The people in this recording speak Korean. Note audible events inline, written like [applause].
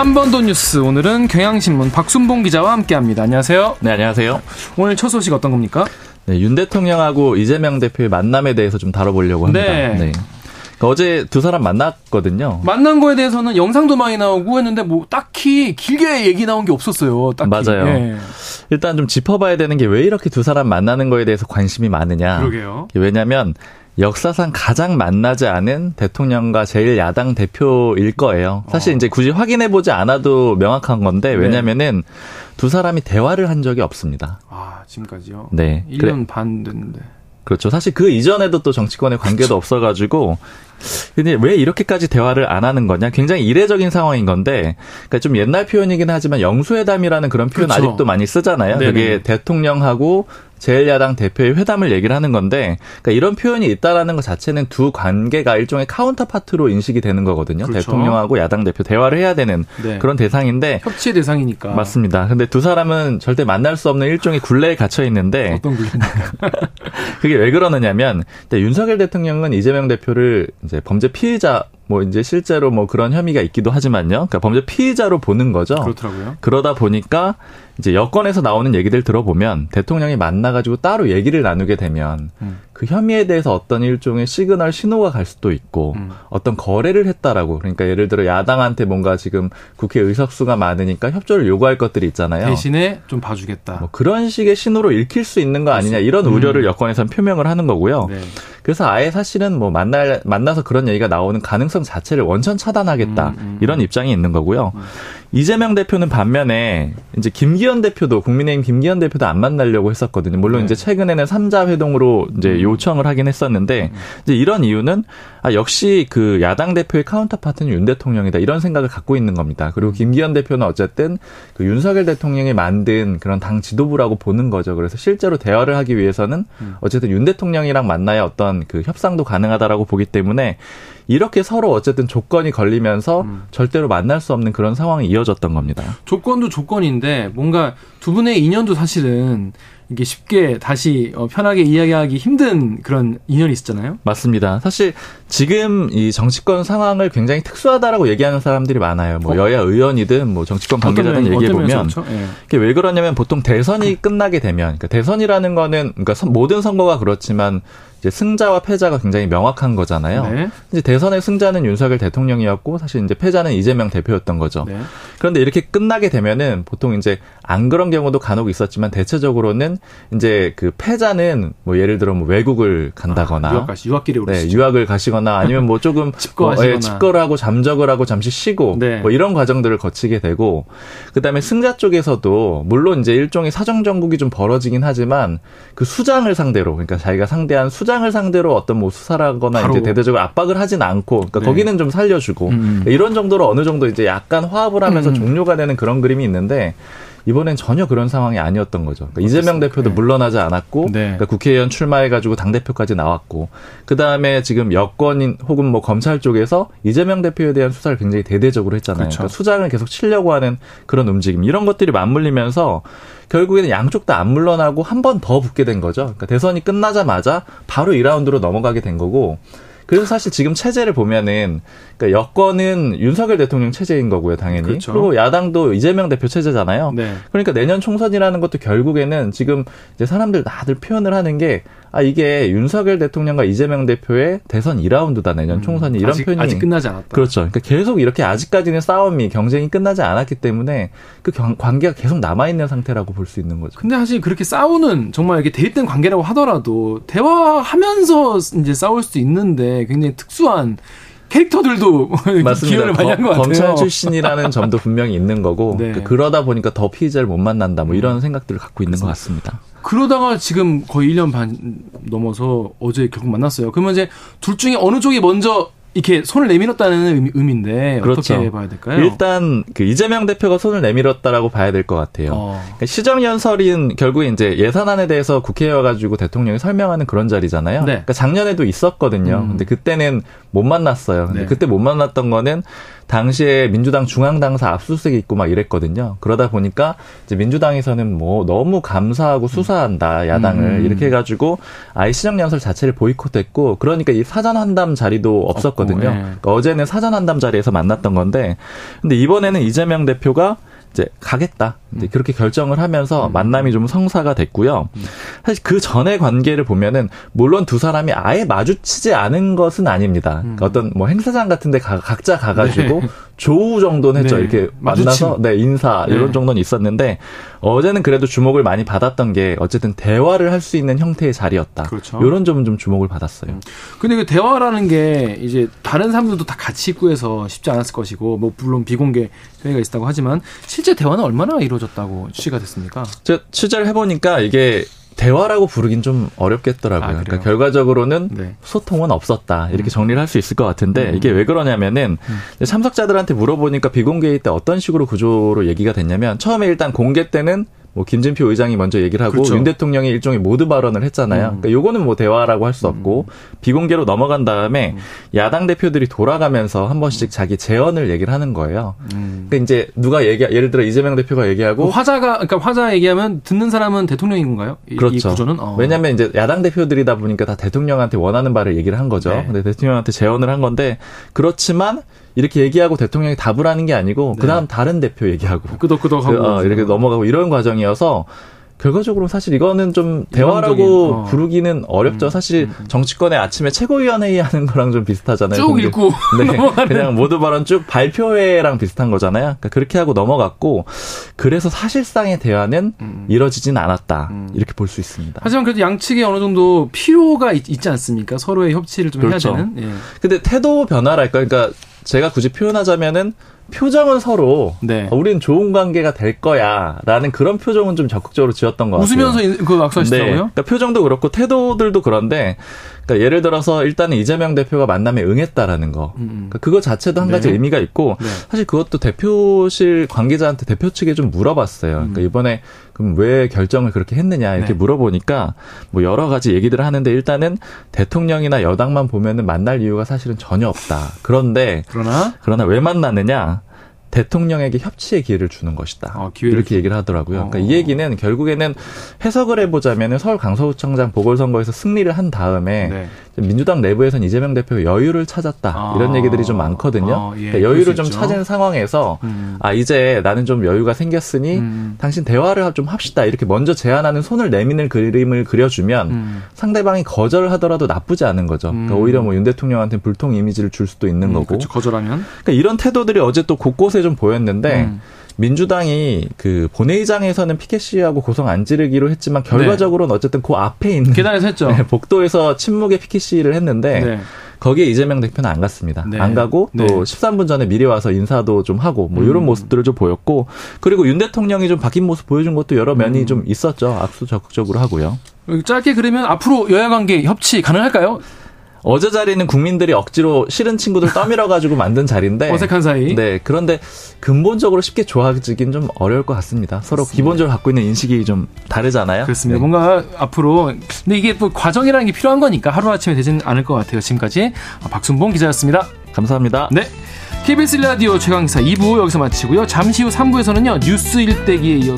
한 번 더 뉴스 오늘은 경향신문 박순봉 기자와 함께합니다. 안녕하세요. 네, 안녕하세요. 오늘 첫 소식 어떤 겁니까? 네, 윤 대통령하고 이재명 대표의 만남에 대해서 좀 다뤄보려고 합니다. 네. 네. 그러니까 어제 두 사람 만났거든요. 만난 거에 대해서는 영상도 많이 나오고 했는데 뭐 딱히 길게 얘기 나온 게 없었어요. 딱히. 맞아요. 네. 일단 좀 짚어봐야 되는 게 왜 이렇게 두 사람 만나는 거에 대해서 관심이 많으냐. 그러게요. 왜냐하면 역사상 가장 만나지 않은 대통령과 제일 야당 대표일 거예요. 사실 어. 이제 굳이 확인해 보지 않아도 명확한 건데 네. 왜냐면은 두 사람이 대화를 한 적이 없습니다. 아, 지금까지요? 네. 1년 그래. 반 됐는데. 그렇죠. 사실 그 이전에도 또 정치권의 관계도 그렇죠. 없어가지고 근데 왜 이렇게까지 대화를 안 하는 거냐? 굉장히 이례적인 상황인 건데, 그러니까 좀 옛날 표현이긴 하지만 영수회담이라는 그런 표현 그렇죠. 아직도 많이 쓰잖아요. 네네. 그게 대통령하고 제1야당 대표의 회담을 얘기를 하는 건데 그러니까 이런 표현이 있다라는 것 자체는 두 관계가 일종의 카운터파트로 인식이 되는 거거든요. 그렇죠. 대통령하고 야당 대표 대화를 해야 되는 네. 그런 대상인데 협치 대상이니까 맞습니다. 근데 두 사람은 절대 만날 수 없는 일종의 굴레에 갇혀 있는데 어떤 굴레입니까? [laughs] 그게 왜 그러느냐면 윤석열 대통령은 이재명 대표를 이제 범죄 피해자 뭐 이제 실제로 뭐 그런 혐의가 있기도 하지만요. 그러니까 범죄 피의자로 보는 거죠. 그렇더라고요. 그러다 보니까 이제 여권에서 나오는 얘기들 들어보면 대통령이 만나가지고 따로 얘기를 나누게 되면 음. 그 혐의에 대해서 어떤 일종의 시그널 신호가 갈 수도 있고 음. 어떤 거래를 했다라고 그러니까 예를 들어 야당한테 뭔가 지금 국회 의석수가 많으니까 협조를 요구할 것들이 있잖아요. 대신에 좀 봐주겠다. 뭐 그런 식의 신호로 읽힐 수 있는 거 아니냐 이런 음. 우려를 여권에서는 표명을 하는 거고요. 네. 그래서 아예 사실은 뭐 만날 만나서 그런 얘기가 나오는 가능성 자체를 원천 차단하겠다 음, 음, 이런 입장이 있는 거고요. 음. 이재명 대표는 반면에 이제 김기현 대표도 국민의힘 김기현 대표도 안 만나려고 했었거든요. 물론 네. 이제 최근에는 삼자 회동으로 이제 음. 요청을 하긴 했었는데 음. 이제 이런 이유는 아 역시 그 야당 대표의 카운터파트는 윤 대통령이다 이런 생각을 갖고 있는 겁니다. 그리고 김기현 대표는 어쨌든 그 윤석열 대통령이 만든 그런 당 지도부라고 보는 거죠. 그래서 실제로 대화를 하기 위해서는 음. 어쨌든 윤 대통령이랑 만나야 어떤 그 협상도 가능하다라고 보기 때문에 이렇게 서로 어쨌든 조건이 걸리면서 음. 절대로 만날 수 없는 그런 상황이 이어졌던 겁니다. 조건도 조건인데 뭔가 두 분의 인연도 사실은 이게 쉽게 다시 어, 편하게 이야기하기 힘든 그런 인연이 있었잖아요. 맞습니다. 사실 지금 이 정치권 상황을 굉장히 특수하다라고 얘기하는 사람들이 많아요. 뭐 어? 여야 의원이든 뭐 정치권 관계자든 얘기해 보면 그렇죠? 예. 이게 왜 그러냐면 보통 대선이 끝나게 되면 그러니까 대선이라는 거는 그러니까 모든 선거가 그렇지만 이제 승자와 패자가 굉장히 명확한 거잖아요. 네. 이제 대선의 승자는 윤석열 대통령이었고 사실 이제 패자는 이재명 대표였던 거죠. 네. 그런데 이렇게 끝나게 되면은 보통 이제 안 그런 경우도 간혹 있었지만 대체적으로는 이제 그 패자는 뭐 예를 들어 뭐 외국을 간다거나 아, 유학 가시 유학길에 네, 유학을 가시거나 아니면 뭐 조금 [laughs] 집거하시거나 뭐, 예, 집거를 하고 잠적을 하고 잠시 쉬고 네. 뭐 이런 과정들을 거치게 되고 그다음에 승자 쪽에서도 물론 이제 일종의 사정 정국이 좀 벌어지긴 하지만 그 수장을 상대로 그러니까 자기가 상대한 수장 수장을 상대로 어떤 뭐 수사라거나 이제 대대적으로 압박을 하진 않고 그러니까 네. 거기는 좀 살려주고 음. 이런 정도로 어느 정도 이제 약간 화합을 하면서 음. 종료가 되는 그런 그림이 있는데 이번엔 전혀 그런 상황이 아니었던 거죠. 그러니까 이재명 대표도 네. 물러나지 않았고 네. 그러니까 국회의원 출마해가지고 당 대표까지 나왔고 그 다음에 지금 여권인 혹은 뭐 검찰 쪽에서 이재명 대표에 대한 수사를 굉장히 대대적으로 했잖아요. 그렇죠. 그러니까 수장을 계속 치려고 하는 그런 움직임 이런 것들이 맞물리면서 결국에는 양쪽 다 안 물러나고 한 번 더 붙게 된 거죠. 그러니까 대선이 끝나자마자 바로 2라운드로 넘어가게 된 거고 그래서 사실 지금 체제를 보면은 그러니까 여권은 윤석열 대통령 체제인 거고요, 당연히. 그렇죠. 그리고 야당도 이재명 대표 체제잖아요. 네. 그러니까 내년 총선이라는 것도 결국에는 지금 이제 사람들 다들 표현을 하는 게 아, 이게 윤석열 대통령과 이재명 대표의 대선 2라운드다, 내년 음, 총선이. 이런 아직, 표현이. 아직 끝나지 않았다. 그렇죠. 그러니까 계속 이렇게 아직까지는 싸움이, 경쟁이 끝나지 않았기 때문에 그 관계가 계속 남아 있는 상태라고 볼 수 있는 거죠. 근데 사실 그렇게 싸우는 정말 이렇게 대립된 관계라고 하더라도 대화하면서 이제 싸울 수 있는데 굉장히 특수한 캐릭터들도. [laughs] 기여를 많이 한 것 같아요. 검찰 출신이라는 점도 분명히 있는 거고 [laughs] 네. 그러다 보니까 더 피의자를 못 만난다 뭐 이런 생각들을 갖고 있는 것 같습니다. 그러다가 지금 거의 1년 반 넘어서 어제 결국 만났어요. 그러면 이제 둘 중에 어느 쪽이 먼저 이렇게 손을 내밀었다는 의미 인데 그렇죠. 어떻게 봐야 될까요? 일단 그 이재명 대표가 손을 내밀었다라고 봐야 될 것 같아요. 어. 그러니까 시정연설인 결국에 이제 예산안에 대해서 국회에 와가지고 대통령이 설명하는 그런 자리잖아요. 네. 그러니까 작년에도 있었거든요. 음. 근데 그때는 못 만났어요. 근데 네. 그때 못 만났던 거는 당시에 민주당 중앙당사 압수수색 있고 막 이랬거든요. 그러다 보니까 이제 민주당에서는 뭐 너무 감사하고 수사한다 야당을 음. 이렇게 해가지고 아예 시정연설 자체를 보이콧했고 그러니까 이 사전 환담 자리도 없었거든요. 네. 그러니까 어제는 사전 환담 자리에서 만났던 건데 근데 이번에는 이재명 대표가 이제 가겠다. 이제 음. 그렇게 결정을 하면서 음. 만남이 좀 성사가 됐고요. 음. 사실 그 전의 관계를 보면은 물론 두 사람이 아예 마주치지 않은 것은 아닙니다. 그러니까 어떤 뭐 행사장 같은 데 각자 가가지고 네. 조우 정도는 했죠. 네. 이렇게 만나서 네 인사 네. 이런 정도는 있었는데 어제는 그래도 주목을 많이 받았던 게 어쨌든 대화를 할 수 있는 형태의 자리였다. 그렇죠. 이런 점은 좀 주목을 받았어요. 음. 근데 그 대화라는 게 이제 다른 사람들도 다 같이 있고 해서 쉽지 않았을 것이고 뭐 물론 비공개 회의가 있다고 하지만 실제 대화는 얼마나 이루어졌다고 취재가 됐습니까? 저 취재를 해보니까 이게 대화라고 부르긴 좀 어렵겠더라고요. 아, 그러니까 결과적으로는 네. 소통은 없었다. 이렇게 음. 정리를 할 수 있을 것 같은데 음. 이게 왜 그러냐면은 음. 참석자들한테 물어보니까 비공개일 때 어떤 식으로 구조로 얘기가 됐냐면 처음에 일단 공개 때는 뭐 김진표 의장이 먼저 얘기를 하고 그렇죠. 윤 대통령이 일종의 모두 발언을 했잖아요. 음. 그러니까 요거는 뭐 대화라고 할 수 없고 음. 비공개로 넘어간 다음에 음. 야당 대표들이 돌아가면서 한 번씩 자기 재언을 얘기를 하는 거예요. 음. 그러니까 이제 누가 얘기 예를 들어 이재명 대표가 얘기하고 그 화자가 그러니까 화자 얘기하면 듣는 사람은 대통령인 건가요? 이, 그렇죠. 이 구조는 어. 왜냐하면 이제 야당 대표들이다 보니까 다 대통령한테 원하는 바를 얘기를 한 거죠. 네. 근데 대통령한테 재언을 한 건데 그렇지만 이렇게 얘기하고 대통령이 답을 하는 게 아니고 네. 그다음 다른 대표 얘기하고 끄덕끄덕하고 그, 어, 이렇게 넘어가고 이런 과정이어서 결과적으로 사실 이거는 좀 대화라고 어. 부르기는 어렵죠. 음, 사실 음, 음. 정치권의 아침에 최고위원회의 하는 거랑 좀 비슷하잖아요. 쭉. 읽고 [laughs] 네, 그냥 모두 발언 쭉 발표회랑 비슷한 거잖아요. 그러니까 그렇게 하고 넘어갔고 그래서 사실상의 대화는 음. 이뤄지진 않았다 음. 이렇게 볼 수 있습니다. 하지만 그래도 양측에 어느 정도 필요가 있, 지 않습니까? 서로의 협치를 좀 그렇죠. 해야 되는. 예. 근데 태도 변화랄까, 그러니까 제가 굳이 표현하자면은 표정은 서로 네. 어, 우리는 좋은 관계가 될 거야라는 그런 표정은 좀 적극적으로 지었던 것 같아요. 웃으면서 그 악수하시더라고요. 네. 그러니까 표정도 그렇고 태도들도 그런데 그러니까 예를 들어서 일단은 이재명 대표가 만남에 응했다라는 거. 음. 음. 그러니까 그거 자체도 한 가지 네. 의미가 있고 네. 사실 그것도 대표실 관계자한테 대표 측에 좀 물어봤어요. 그러니까 음. 이번에 그럼 왜 결정을 그렇게 했느냐 이렇게 네. 물어보니까 뭐 여러 가지 얘기들을 하는데 일단은 대통령이나 여당만 보면은 만날 이유가 사실은 전혀 없다. 그런데 그러나 그러나 왜 만나느냐? 대통령에게 협치의 기회를 주는 것이다. 아, 이렇게 얘기를 하더라고요. 그러니까 이 어. 얘기는 결국에는 해석을 해보자면 서울 강서구청장 보궐선거에서 승리를 한 다음에 네. 민주당 내부에서는 이재명 대표가 여유를 찾았다 아. 이런 얘기들이 좀 많거든요. 아, 예. 그러니까 여유를 좀 찾은 상황에서 음. 아 이제 나는 좀 여유가 생겼으니 음. 당신 대화를 좀 합시다 이렇게 먼저 제안하는 손을 내미는 그림을 그려주면 음. 상대방이 거절하더라도 나쁘지 않은 거죠. 그러니까 음. 오히려 뭐 윤 대통령한테 불통 이미지를 줄 수도 있는 음, 거고. 그렇죠. 거절하면. 그러니까 이런 태도들이 어제 또 곳곳에 좀 보였는데. 음. 민주당이 그 본회의장에서는 피켓시하고 고성 안 지르기로 했지만 결과적으로는 네. 어쨌든 그 앞에 있는 계단에서 했죠. [laughs] 네, 복도에서 침묵의 피켓시를 했는데 네. 거기에 이재명 대표는 안 갔습니다. 네. 안 가고 또 네. 13분 전에 미리 와서 인사도 좀 하고 뭐 이런 음. 모습들을 좀 보였고 그리고 윤 대통령이 좀 바뀐 모습 보여준 것도 여러 면이 음. 좀 있었죠. 악수 적극적으로 하고요. 짧게 그러면 앞으로 여야 관계 협치 가능할까요? 어제 자리는 국민들이 억지로 싫은 친구들 떠밀어 가지고 [laughs] 만든 자리인데 어색한 사이. 네. 그런데 근본적으로 쉽게 좋아지긴 좀 어려울 것 같습니다. 서로 그렇습니다. 기본적으로 갖고 있는 인식이 좀 다르잖아요. 그렇습니다. 네. 뭔가 앞으로 근데 이게 뭐 과정이라는 게 필요한 거니까 하루 아침에 되지는 않을 것 같아요. 지금까지 박순봉 기자였습니다. 감사합니다. 네. KBS 라디오 최강기사 2부 여기서 마치고요. 잠시 후 3부에서는요. 뉴스 일대기에 이어서